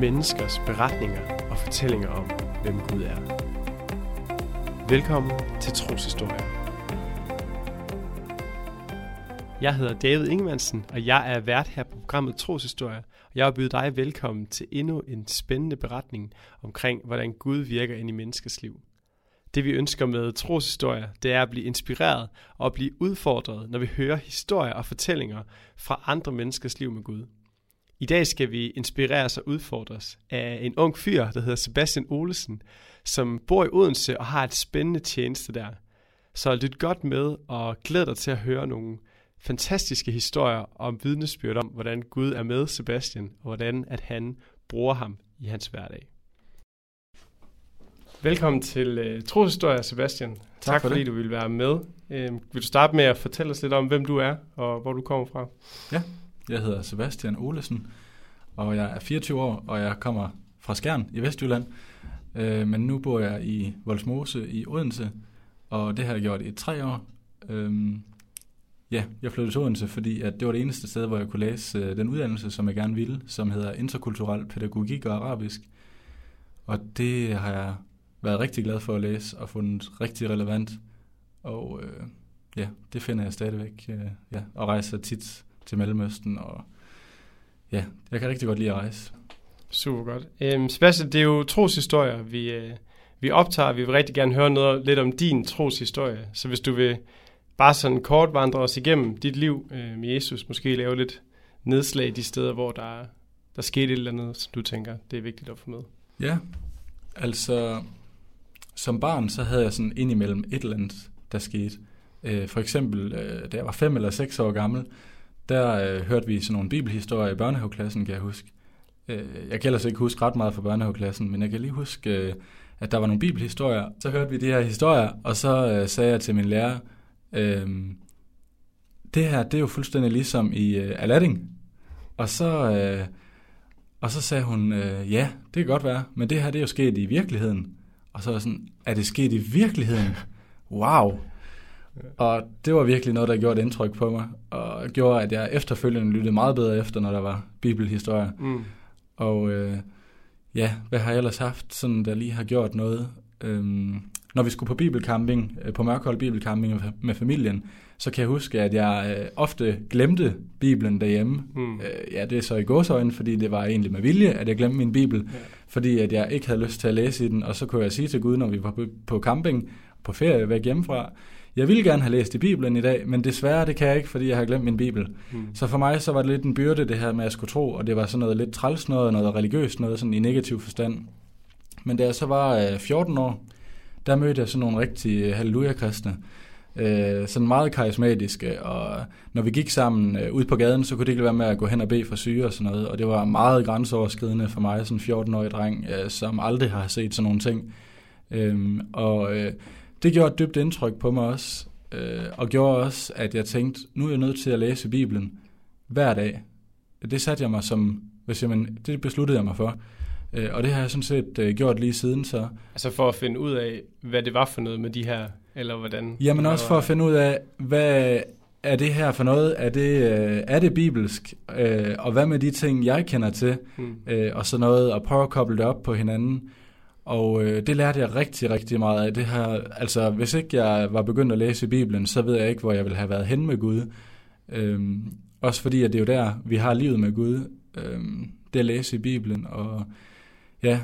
menneskers beretninger og fortællinger om, hvem Gud er. Velkommen til Troshistorie. Jeg hedder David Ingemannsen, og jeg er vært her på programmet Troshistorie. Og jeg vil byde dig velkommen til endnu en spændende beretning omkring, hvordan Gud virker ind i menneskers liv. Det vi ønsker med troshistorier, det er at blive inspireret og blive udfordret, når vi hører historier og fortællinger fra andre menneskers liv med Gud. I dag skal vi inspireres og udfordres af en ung fyr, der hedder Sebastian Olesen, som bor i Odense og har et spændende tjeneste der. Så lyt godt med og glæd dig til at høre nogle fantastiske historier om vidnesbyrd om, hvordan Gud er med Sebastian, og hvordan at han bruger ham i hans hverdag. Velkommen til uh, Troshistorie, Sebastian. Tak, tak for fordi det. du vil være med. Uh, vil du starte med at fortælle os lidt om, hvem du er og hvor du kommer fra? Ja, jeg hedder Sebastian Olesen, og jeg er 24 år, og jeg kommer fra Skjern i Vestjylland. Øh, men nu bor jeg i Voldsmose i Odense, og det har jeg gjort i tre år. Øh, ja, jeg flyttede til Odense, fordi at det var det eneste sted, hvor jeg kunne læse øh, den uddannelse, som jeg gerne ville, som hedder Interkulturel Pædagogik og Arabisk. Og det har jeg været rigtig glad for at læse og fundet rigtig relevant. Og øh, ja, det finder jeg stadigvæk. Øh, ja, og rejser tit til Mellemøsten. Og ja, jeg kan rigtig godt lide at rejse. Super godt. Øhm, Sebastian, det er jo troshistorier, vi, øh, vi optager. Vi vil rigtig gerne høre noget lidt om din troshistorie. Så hvis du vil bare sådan kort vandre os igennem dit liv øh, med Jesus, måske lave lidt nedslag de steder, hvor der, der skete et eller andet, som du tænker, det er vigtigt at få med. Ja, altså som barn, så havde jeg sådan indimellem et eller andet, der skete. Øh, for eksempel, øh, da jeg var fem eller seks år gammel, der øh, hørte vi sådan nogle bibelhistorier i børnehaveklassen, kan jeg huske. Øh, jeg kan ellers ikke huske ret meget fra børnehaveklassen, men jeg kan lige huske, øh, at der var nogle bibelhistorier. Så hørte vi de her historier, og så øh, sagde jeg til min lærer, øh, det her, det er jo fuldstændig ligesom i øh, Aladdin. Og så, øh, og så sagde hun, øh, ja, det kan godt være, men det her, det er jo sket i virkeligheden. Og så var sådan, er det sket i virkeligheden? Wow! Og det var virkelig noget, der gjorde et indtryk på mig, og gjorde, at jeg efterfølgende lyttede meget bedre efter, når der var bibelhistorier. Mm. Og øh, ja, hvad har jeg ellers haft, sådan, der lige har gjort noget? Øhm, når vi skulle på bibelcamping, øh, på Mørkhold Bibelcamping med familien, så kan jeg huske, at jeg øh, ofte glemte Bibelen derhjemme. Mm. Øh, ja, det er så i gåsøjne, fordi det var egentlig med vilje, at jeg glemte min Bibel, ja. fordi at jeg ikke havde lyst til at læse i den, og så kunne jeg sige til Gud, når vi var på, på camping, på ferie væk hjemmefra, jeg ville gerne have læst i Bibelen i dag, men desværre det kan jeg ikke, fordi jeg har glemt min Bibel. Mm. Så for mig så var det lidt en byrde, det her med at skulle tro, og det var sådan noget lidt træls noget, noget religiøst noget, sådan i negativ forstand. Men da jeg så var øh, 14 år, der mødte jeg sådan nogle rigtige halleluja-kristne, øh, sådan meget karismatiske, og når vi gik sammen øh, ud på gaden, så kunne det ikke være med at gå hen og bede for syge og sådan noget, og det var meget grænseoverskridende for mig, sådan en 14-årig dreng, øh, som aldrig har set sådan nogle ting. Øh, og øh, det gjorde et dybt indtryk på mig også, øh, og gjorde også, at jeg tænkte, nu er jeg nødt til at læse Bibelen hver dag. Det satte jeg mig som, hvis jeg, men, det besluttede jeg mig for. Øh, og det har jeg sådan set øh, gjort lige siden så. Altså for at finde ud af, hvad det var for noget med de her, eller hvordan? Jamen også for at finde ud af, hvad er det her for noget? Er det, øh, er det bibelsk? Øh, og hvad med de ting, jeg kender til? Hmm. Øh, og så noget, at prøve at koble det op på hinanden. Og øh, det lærte jeg rigtig, rigtig meget af. Det her, altså, hvis ikke jeg var begyndt at læse i Bibelen, så ved jeg ikke, hvor jeg ville have været hen med Gud. Øhm, også fordi, at det er jo der, vi har livet med Gud. Øhm, det at læse i Bibelen. Og Ja,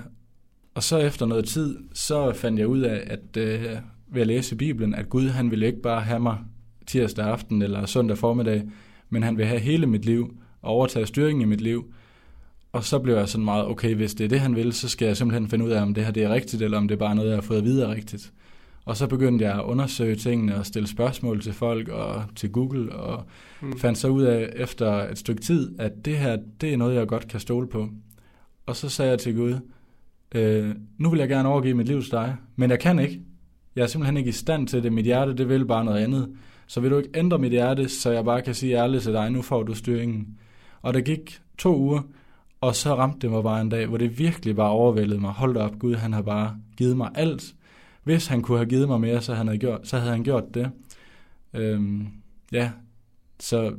og så efter noget tid, så fandt jeg ud af, at øh, ved at læse Bibelen, at Gud han ville ikke bare have mig tirsdag aften eller søndag formiddag, men han vil have hele mit liv og overtage styringen i mit liv. Og så blev jeg sådan meget, okay, hvis det er det, han vil, så skal jeg simpelthen finde ud af, om det her det er rigtigt, eller om det er bare noget, jeg har fået at vide er rigtigt. Og så begyndte jeg at undersøge tingene og stille spørgsmål til folk og til Google, og mm. fandt så ud af efter et stykke tid, at det her, det er noget, jeg godt kan stole på. Og så sagde jeg til Gud, øh, nu vil jeg gerne overgive mit liv til dig, men jeg kan ikke. Jeg er simpelthen ikke i stand til det. Mit hjerte, det vil bare noget andet. Så vil du ikke ændre mit hjerte, så jeg bare kan sige ærligt til dig, nu får du styringen. Og der gik to uger, og så ramte det mig bare en dag, hvor det virkelig bare overvældede mig. Hold op, Gud, han har bare givet mig alt. Hvis han kunne have givet mig mere, så, han havde, gjort, så havde han gjort det. Øhm, ja, så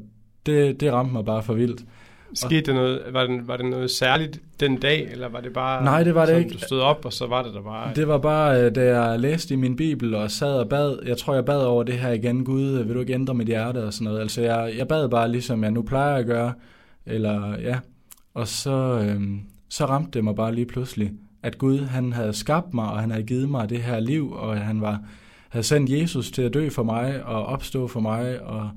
det, det ramte mig bare for vildt. Skete det noget, var det, var det noget særligt den dag, eller var det bare, Nej, det var det sådan, ikke. du stod op, og så var det der bare... Det var bare, øh, da jeg læste i min bibel og sad og bad, jeg tror, jeg bad over det her igen, Gud, øh, vil du ikke ændre mit hjerte og sådan noget. Altså, jeg, jeg bad bare, ligesom jeg nu plejer at gøre, eller ja, og så, øhm, så ramte det mig bare lige pludselig, at Gud, han havde skabt mig, og han havde givet mig det her liv, og han var, havde sendt Jesus til at dø for mig, og opstå for mig, og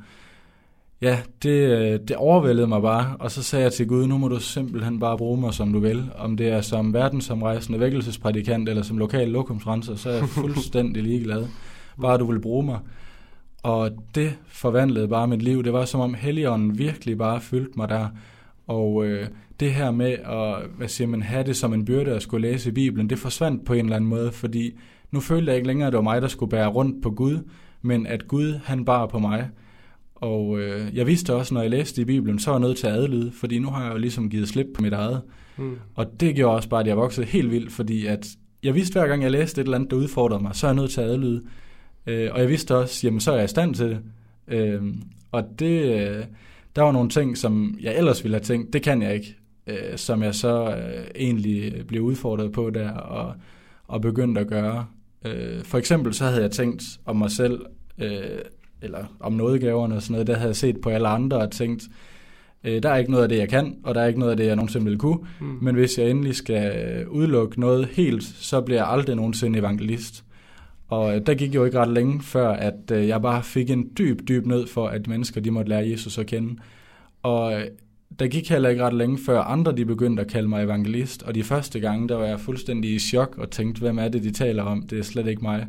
ja, det, øh, det overvældede mig bare, og så sagde jeg til Gud, nu må du simpelthen bare bruge mig, som du vil. Om det er som verdensomrejsende vækkelsesprædikant, eller som lokal lokumsrenser, så er jeg fuldstændig ligeglad. Bare du vil bruge mig. Og det forvandlede bare mit liv. Det var som om Helligånden virkelig bare fyldte mig der. Og øh, det her med at hvad siger man, have det som en byrde at skulle læse Bibelen, det forsvandt på en eller anden måde, fordi nu følte jeg ikke længere, at det var mig, der skulle bære rundt på Gud, men at Gud, han bar på mig. Og øh, jeg vidste også, når jeg læste i Bibelen, så var jeg nødt til at adlyde, fordi nu har jeg jo ligesom givet slip på mit eget. Mm. Og det gjorde også bare, at jeg voksede helt vildt, fordi at jeg vidste hver gang, jeg læste et eller andet, der udfordrede mig, så er jeg nødt til at adlyde. Øh, og jeg vidste også, jamen så er jeg i stand til det. Øh, og det, øh, der var nogle ting, som jeg ellers ville have tænkt, det kan jeg ikke. Øh, som jeg så øh, egentlig blev udfordret på der, og, og begyndte at gøre. Øh, for eksempel så havde jeg tænkt om mig selv, øh, eller om nådegaverne og sådan noget, der havde jeg set på alle andre og tænkt, øh, der er ikke noget af det, jeg kan, og der er ikke noget af det, jeg nogensinde vil kunne. Mm. Men hvis jeg endelig skal øh, udelukke noget helt, så bliver jeg aldrig nogensinde evangelist. Og øh, der gik jo ikke ret længe før, at øh, jeg bare fik en dyb, dyb nød for, at mennesker de måtte lære Jesus at kende. Og øh, der gik heller ikke ret længe før andre de begyndte at kalde mig evangelist. Og de første gange, der var jeg fuldstændig i chok og tænkte, hvem er det, de taler om? Det er slet ikke mig.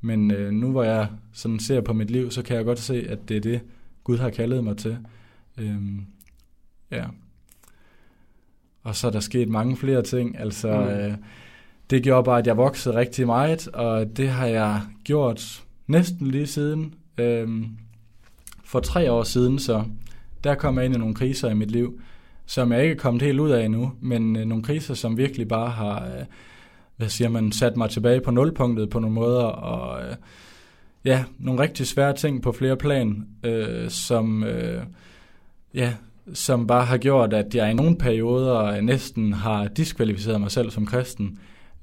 Men øh, nu hvor jeg sådan ser på mit liv, så kan jeg godt se, at det er det, Gud har kaldet mig til. Øhm, ja. Og så er der sket mange flere ting. Altså, Mm. mm. øh, det gjorde bare, at jeg voksede rigtig meget, og det har jeg gjort næsten lige siden. Øhm, for tre år siden, så der kom jeg ind i nogle kriser i mit liv, som jeg ikke er kommet helt ud af endnu, men øh, nogle kriser, som virkelig bare har, øh, hvad siger man, sat mig tilbage på nulpunktet på nogle måder, og øh, ja, nogle rigtig svære ting på flere plan, øh, som, øh, ja, som bare har gjort, at jeg i nogle perioder næsten har diskvalificeret mig selv som kristen.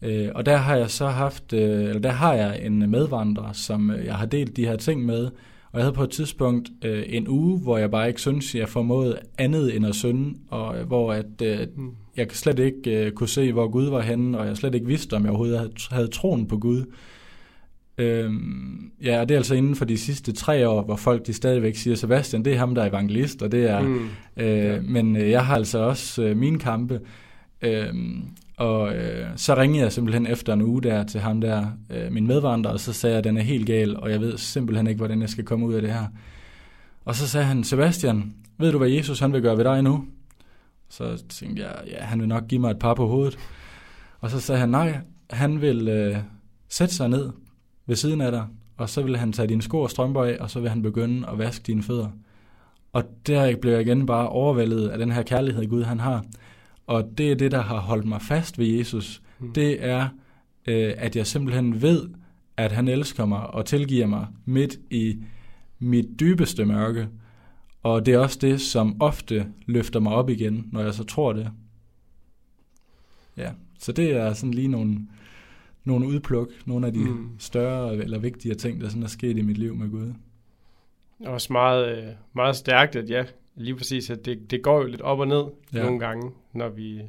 Øh, og der har jeg så haft, øh, eller der har jeg en medvandrer, som øh, jeg har delt de her ting med, og jeg havde på et tidspunkt øh, en uge, hvor jeg bare ikke synes, jeg formåede andet end at synde, og hvor at, øh, Mm. jeg slet ikke øh, kunne se, hvor Gud var henne, og jeg slet ikke vidste, om jeg overhovedet havde, havde troen på Gud. Øhm, ja, og det er altså inden for de sidste tre år, hvor folk de stadigvæk siger, Sebastian, det er ham, der er evangelist, og det er... Mm. Øh, Ja. Men øh, jeg har altså også øh, mine kampe. Øh, og øh, så ringede jeg simpelthen efter en uge der til ham der, øh, min medvandrer, og så sagde jeg, at den er helt gal, og jeg ved simpelthen ikke, hvordan jeg skal komme ud af det her. Og så sagde han, Sebastian, ved du, hvad Jesus han vil gøre ved dig nu? Så tænkte jeg, ja, han vil nok give mig et par på hovedet. Og så sagde han, nej, han vil øh, sætte sig ned ved siden af dig, og så vil han tage dine sko og strømper af, og så vil han begynde at vaske dine fødder. Og der blev jeg igen bare overvældet af den her kærlighed, Gud han har. Og det er det, der har holdt mig fast ved Jesus. Mm. Det er, øh, at jeg simpelthen ved, at han elsker mig og tilgiver mig midt i mit dybeste mørke. Og det er også det, som ofte løfter mig op igen, når jeg så tror det. Ja, så det er sådan lige nogle, nogle udpluk, nogle af de Mm. større eller vigtigere ting, der sådan er sket i mit liv med Gud. også meget, øh, meget stærkt, at ja, lige præcis, at det, det går jo lidt op og ned ja. Nogle gange, når vi,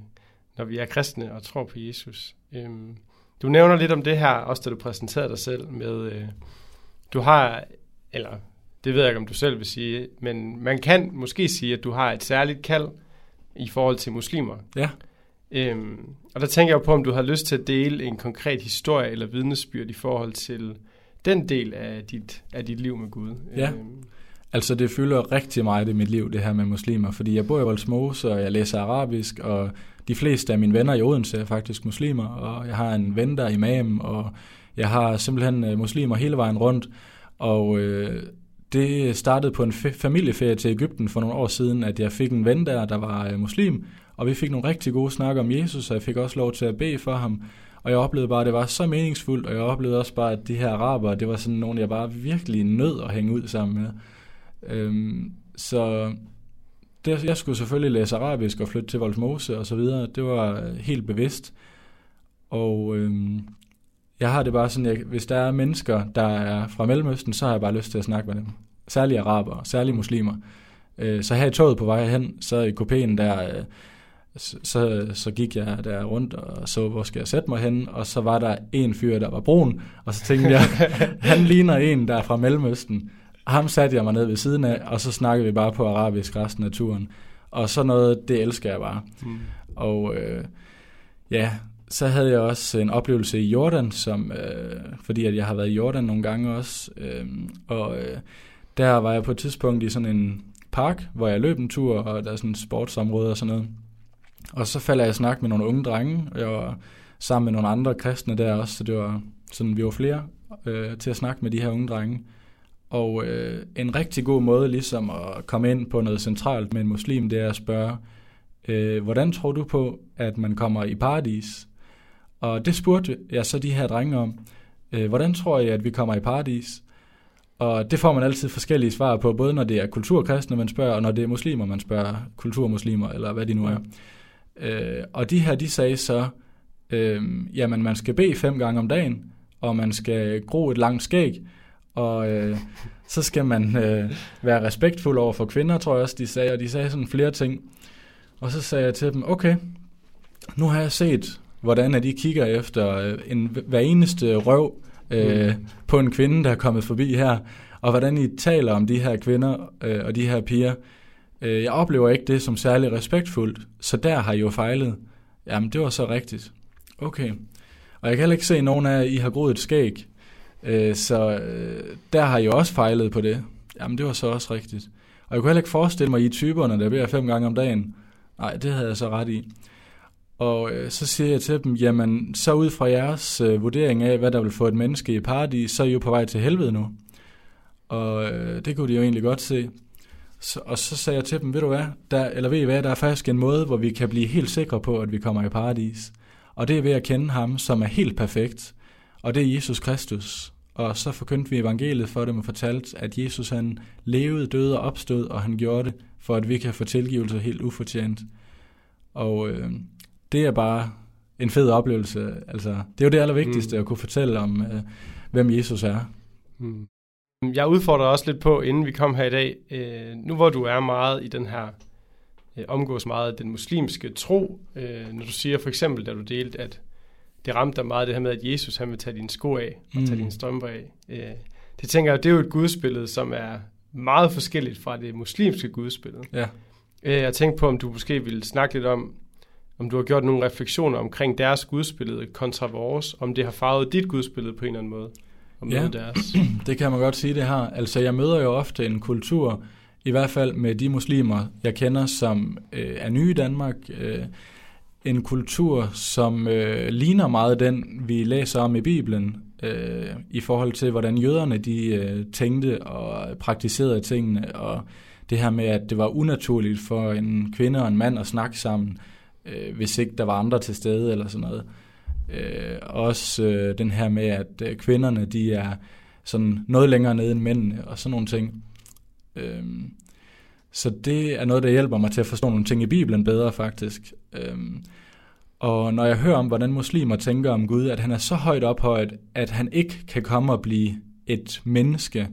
når vi er kristne og tror på Jesus. Øhm, du nævner lidt om det her, også da du præsenterede dig selv med, øh, du har, eller det ved jeg ikke, om du selv vil sige, men man kan måske sige, at du har et særligt kald i forhold til muslimer. Ja. Øhm, og der tænker jeg på, om du har lyst til at dele en konkret historie eller vidnesbyrd i forhold til den del af dit, af dit liv med Gud. Ja. Øhm, Altså det fylder rigtig meget i mit liv, det her med muslimer, fordi jeg bor i Voldsmose, og jeg læser arabisk, og de fleste af mine venner i Odense er faktisk muslimer, og jeg har en ven, der er imam, og jeg har simpelthen øh, muslimer hele vejen rundt, og øh, det startede på en familieferie til Ægypten for nogle år siden, at jeg fik en ven der, der var øh, muslim, og vi fik nogle rigtig gode snakker om Jesus, og jeg fik også lov til at bede for ham, og jeg oplevede bare, at det var så meningsfuldt, og jeg oplevede også bare, at de her araber, det var sådan nogle, jeg bare virkelig nød at hænge ud sammen med. Øhm, så det, jeg skulle selvfølgelig læse arabisk og flytte til Voldsmose og så videre. Det var øh, helt bevidst. Og øhm, jeg har det bare sådan, at hvis der er mennesker, der er fra Mellemøsten, så har jeg bare lyst til at snakke med dem. Særlige araber, særlige muslimer. Øh, så her i toget på vej hen, så i kopien der, øh, så, så gik jeg der rundt og så, hvor skal jeg sætte mig hen, og så var der en fyr, der var brun, og så tænkte jeg, han ligner en, der er fra Mellemøsten. Ham satte jeg mig ned ved siden af, og så snakkede vi bare på arabisk resten af turen. Og så noget, det elsker jeg bare. Mm. Og øh, ja, så havde jeg også en oplevelse i Jordan, som, øh, fordi at jeg har været i Jordan nogle gange også. Øh, og øh, der var jeg på et tidspunkt i sådan en park, hvor jeg løb en tur, og der er sådan et sportsområde og sådan noget. Og så falder jeg i snak med nogle unge drenge, og jeg var sammen med nogle andre kristne der også, så det var sådan, vi var flere øh, til at snakke med de her unge drenge. Og øh, en rigtig god måde ligesom at komme ind på noget centralt med en muslim, det er at spørge, øh, hvordan tror du på, at man kommer i paradis? Og det spurgte jeg så de her drenge om. Øh, hvordan tror jeg, at vi kommer i paradis? Og det får man altid forskellige svar på, både når det er kulturkristne, man spørger, og når det er muslimer, man spørger kulturmuslimer, eller hvad de nu er. Øh, og de her, de sagde så, øh, jamen man skal bede fem gange om dagen, og man skal gro et langt skæg, og øh, så skal man øh, være respektfuld over for kvinder, tror jeg også, de sagde, og de sagde sådan flere ting. Og så sagde jeg til dem, okay, nu har jeg set, hvordan at de kigger efter øh, en, hver eneste røv øh, mm. på en kvinde, der er kommet forbi her, og hvordan I taler om de her kvinder øh, og de her piger. Øh, jeg oplever ikke det som særlig respektfuldt, så der har I jo fejlet. Jamen, det var så rigtigt. Okay. Og jeg kan heller ikke se, at nogen af jer, I har groet et skæg. Øh, så øh, der har jeg også fejlet på det. Jamen, det var så også rigtigt. Og jeg kunne heller ikke forestille mig, at I typerne, der beder fem gange om dagen. Nej, det havde jeg så ret i. Og øh, så siger jeg til dem, jamen så ud fra jeres øh, vurdering af, hvad der vil få et menneske i paradis, så er I jo på vej til helvede nu. Og øh, det kunne de jo egentlig godt se. Så, og så sagde jeg til dem, ved du hvad, der, eller ved I hvad, der er faktisk en måde, hvor vi kan blive helt sikre på, at vi kommer i paradis. Og det er ved at kende ham, som er helt perfekt. Og det er Jesus Kristus. Og så forkyndte vi evangeliet for dem og fortalte, at Jesus han levede, døde og opstod, og han gjorde det, for at vi kan få tilgivelse helt ufortjent. Og øh, det er bare en fed oplevelse. Altså, det er jo det allervigtigste, mm. at kunne fortælle om, øh, hvem Jesus er. Mm. Jeg udfordrer også lidt på, inden vi kom her i dag, øh, nu hvor du er meget i den her, øh, omgås meget den muslimske tro, øh, når du siger for eksempel, da du delte, at det ramte dig meget det her med, at Jesus han vil tage dine sko af og mm. tage dine strømper af. Øh, det tænker jeg, det er jo et gudsbillede, som er meget forskelligt fra det muslimske gudsbillede. Ja. Øh, jeg tænkte på, om du måske ville snakke lidt om, om du har gjort nogle refleksioner omkring deres gudsbillede kontra vores, om det har farvet dit gudsbillede på en eller anden måde. Om ja, deres. det kan man godt sige, det har. Altså, jeg møder jo ofte en kultur, i hvert fald med de muslimer, jeg kender, som øh, er nye i Danmark, øh, en kultur, som øh, ligner meget den, vi læser om i Bibelen, øh, i forhold til, hvordan jøderne de øh, tænkte og praktiserede tingene, og det her med, at det var unaturligt for en kvinde og en mand at snakke sammen, øh, hvis ikke der var andre til stede eller sådan noget. Øh, også øh, den her med, at øh, kvinderne de er sådan noget længere nede end mændene og sådan nogle ting. Øh, så det er noget, der hjælper mig til at forstå nogle ting i Bibelen bedre faktisk. Øh, og når jeg hører om, hvordan muslimer tænker om Gud, at han er så højt ophøjet, at han ikke kan komme og blive et menneske,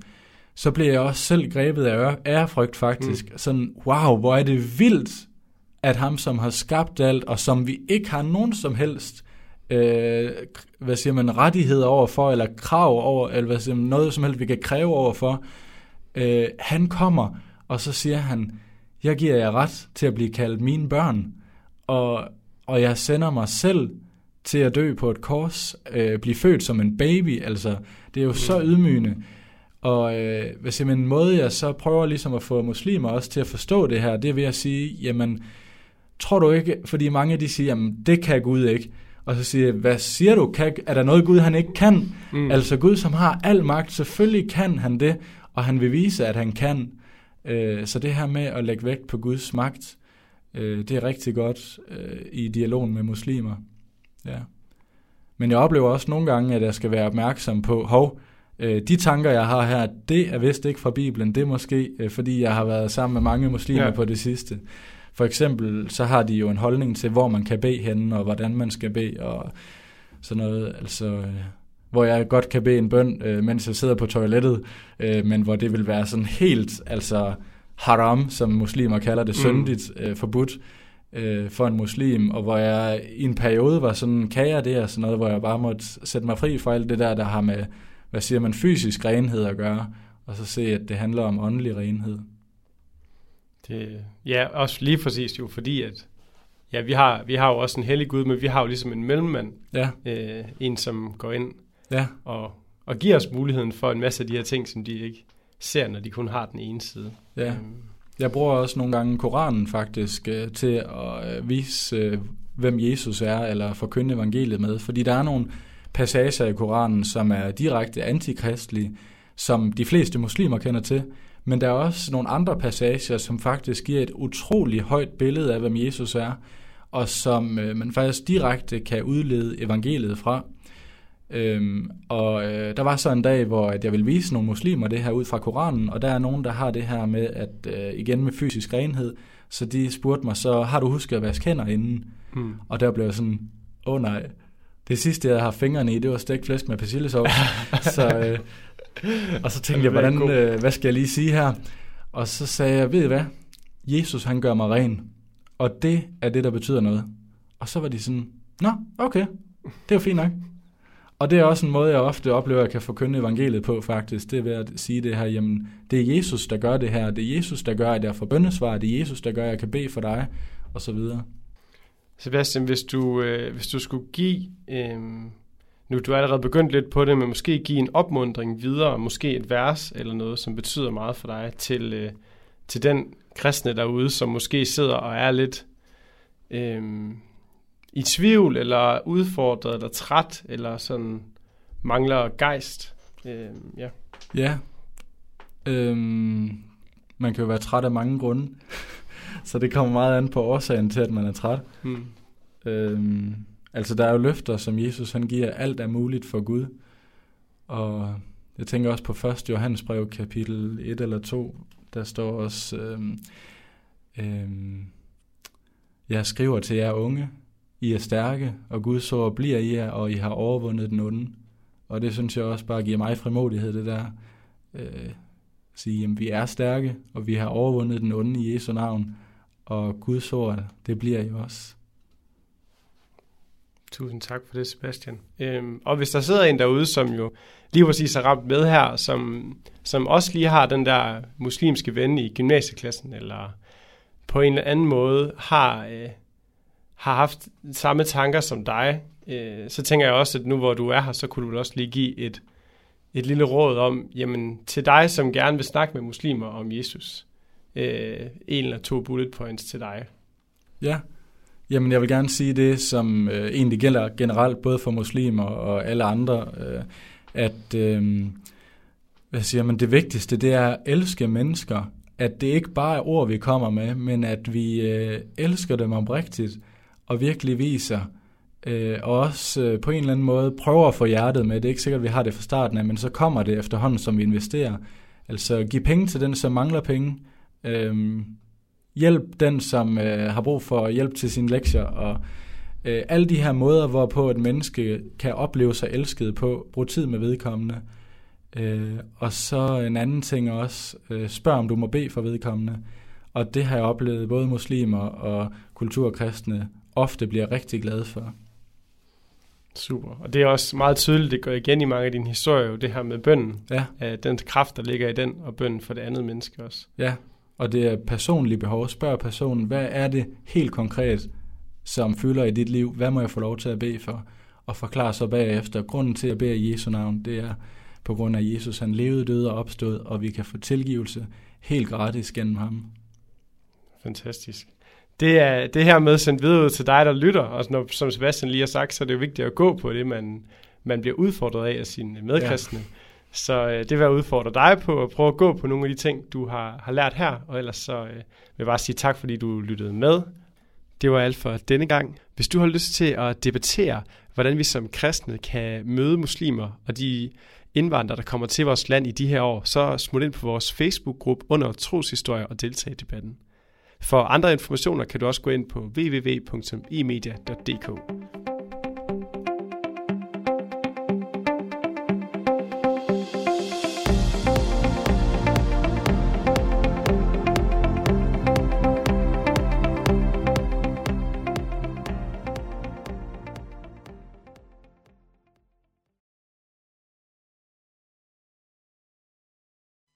så bliver jeg også selv grebet af ærefrygt faktisk. Mm. Sådan, wow, hvor er det vildt, at ham, som har skabt alt, og som vi ikke har nogen som helst øh, hvad siger man, rettigheder over for, eller krav over, eller hvad siger man, noget som helst, vi kan kræve over for, øh, han kommer, og så siger han, jeg giver jer ret til at blive kaldt mine børn, og, og jeg sender mig selv til at dø på et kors, øh, blive født som en baby, altså, det er jo så ydmygende. Og øh, hvis jeg en måde, jeg så prøver ligesom at få muslimer også til at forstå det her, det er ved at sige, jamen, tror du ikke, fordi mange de siger, jamen det kan Gud ikke. Og så siger jeg, hvad siger du? Kan, er der noget Gud, han ikke kan? Mm. Altså Gud, som har al magt, selvfølgelig kan han det, og han vil vise, at han kan. Øh, så det her med at lægge vægt på Guds magt, øh, det er rigtig godt øh, i dialogen med muslimer. Ja. Men jeg oplever også nogle gange, at jeg skal være opmærksom på, hov, Øh, de tanker, jeg har her, det er vist ikke fra Bibelen. Det er måske, øh, fordi jeg har været sammen med mange muslimer ja. på det sidste. For eksempel, så har de jo en holdning til, hvor man kan bede henne, og hvordan man skal bede, og sådan noget. Altså, hvor jeg godt kan bede en bøn, øh, mens jeg sidder på toilettet, øh, men hvor det vil være sådan helt, altså haram, som muslimer kalder det, mm. syndigt, øh, forbudt øh, for en muslim, og hvor jeg i en periode var sådan, kan jeg det, og sådan noget, hvor jeg bare måtte sætte mig fri for alt det der, der har med, hvad siger man, fysisk renhed at gøre, og så se, at det handler om åndelig renhed. Det, ja, også lige præcis jo, fordi at ja, vi har, vi har jo også en hellig Gud, men vi har jo ligesom en mellemmand, ja. øh, en som går ind ja. og, og giver os muligheden for en masse af de her ting, som de ikke ser, når de kun har den ene side. Ja. Øhm. Jeg bruger også nogle gange Koranen faktisk øh, til at øh, vise, øh, hvem Jesus er, eller forkynde evangeliet med, fordi der er nogle passager i Koranen, som er direkte antikristelige, som de fleste muslimer kender til, men der er også nogle andre passager, som faktisk giver et utroligt højt billede af, hvem Jesus er, og som øh, man faktisk direkte kan udlede evangeliet fra. Øhm, og øh, der var så en dag, hvor at jeg ville vise nogle muslimer det her ud fra Koranen, og der er nogen, der har det her med, at øh, igen med fysisk renhed, så de spurgte mig så, har du husket at vaske hænder inden? Mm. Og der blev jeg sådan, åh oh, nej, det sidste, jeg har fingrene i, det var stegt flæsk med persillesovs. så, øh, og så tænkte jeg, hvordan, øh, hvad skal jeg lige sige her? Og så sagde jeg, ved I hvad? Jesus, han gør mig ren. Og det er det, der betyder noget. Og så var de sådan, nå, okay, det jo fint nok. Og det er også en måde, jeg ofte oplever, at jeg kan forkynde evangeliet på faktisk. Det er ved at sige det her, jamen, det er Jesus, der gør det her. Det er Jesus, der gør, at jeg får bøndesvar. Det er Jesus, der gør, at jeg kan bede for dig, og så videre. Sebastian, hvis du, øh, hvis du skulle give, øh, nu du er allerede begyndt lidt på det, men måske give en opmundring videre, måske et vers eller noget, som betyder meget for dig, til, øh, til den kristne derude, som måske sidder og er lidt øh, i tvivl, eller udfordret, eller træt, eller sådan mangler gejst. Øh, ja. Ja. Øhm, man kan jo være træt af mange grunde. så det kommer meget an på årsagen til, at man er træt. Hmm. Øhm, altså, der er jo løfter, som Jesus han giver. Alt er muligt for Gud. Og jeg tænker også på 1. Johannes brev, kapitel 1 eller 2, der står også, øhm, øhm, jeg skriver til jer unge, i er stærke, og Gud så og bliver i jer, og I har overvundet den onde. Og det synes jeg også bare giver mig frimodighed, det der. Øh, sige, jamen vi er stærke, og vi har overvundet den onde i Jesu navn, og Guds ord, det bliver I også. Tusind tak for det, Sebastian. Øhm, og hvis der sidder en derude, som jo lige præcis har ramt med her, som, som også lige har den der muslimske ven i gymnasieklassen, eller på en eller anden måde har, øh, har haft samme tanker som dig, øh, så tænker jeg også, at nu hvor du er her, så kunne du også lige give et, et lille råd om, jamen til dig, som gerne vil snakke med muslimer om Jesus, øh, en eller to bullet points til dig. Ja, jamen jeg vil gerne sige det, som øh, egentlig gælder generelt, både for muslimer og alle andre, øh, at øh, hvad siger man, det vigtigste, det er at elske mennesker, at det ikke bare er ord, vi kommer med, men at vi øh, elsker dem oprigtigt, og virkelig viser, øh, og også øh, på en eller anden måde prøver at få hjertet med. Det er ikke sikkert, at vi har det fra starten af, men så kommer det efterhånden, som vi investerer. Altså give penge til den, som mangler penge. Øh, hjælp den, som øh, har brug for hjælp til sine lektier, og øh, alle de her måder, hvorpå et menneske kan opleve sig elsket på, bruge tid med vedkommende. Øh, og så en anden ting også, øh, spørg om du må bede for vedkommende. Og det har jeg oplevet både muslimer og kulturkristne ofte bliver rigtig glade for. Super. Og det er også meget tydeligt, det går igen i mange af dine historier, det her med bønden. Ja. Den kraft, der ligger i den, og bønden for det andet menneske også. Ja, og det er personlige behov. Spørg personen, hvad er det helt konkret, som fylder i dit liv? Hvad må jeg få lov til at bede for? Og forklar så bagefter, grunden til at bede i Jesu navn, det er på grund af Jesus, han levede, døde og opstod, og vi kan få tilgivelse helt gratis gennem ham. Fantastisk det er det her med sendt videre ud til dig, der lytter, og når, som Sebastian lige har sagt, så er det jo vigtigt at gå på det, man, man bliver udfordret af af sine medkristne. Ja. Så øh, det vil jeg udfordre dig på, at prøve at gå på nogle af de ting, du har, har lært her, og ellers så øh, vil jeg bare sige tak, fordi du lyttede med. Det var alt for denne gang. Hvis du har lyst til at debattere, hvordan vi som kristne kan møde muslimer og de indvandrere, der kommer til vores land i de her år, så smut ind på vores Facebook-gruppe under Troshistorie og deltag i debatten. For andre informationer kan du også gå ind på www.emedia.dk.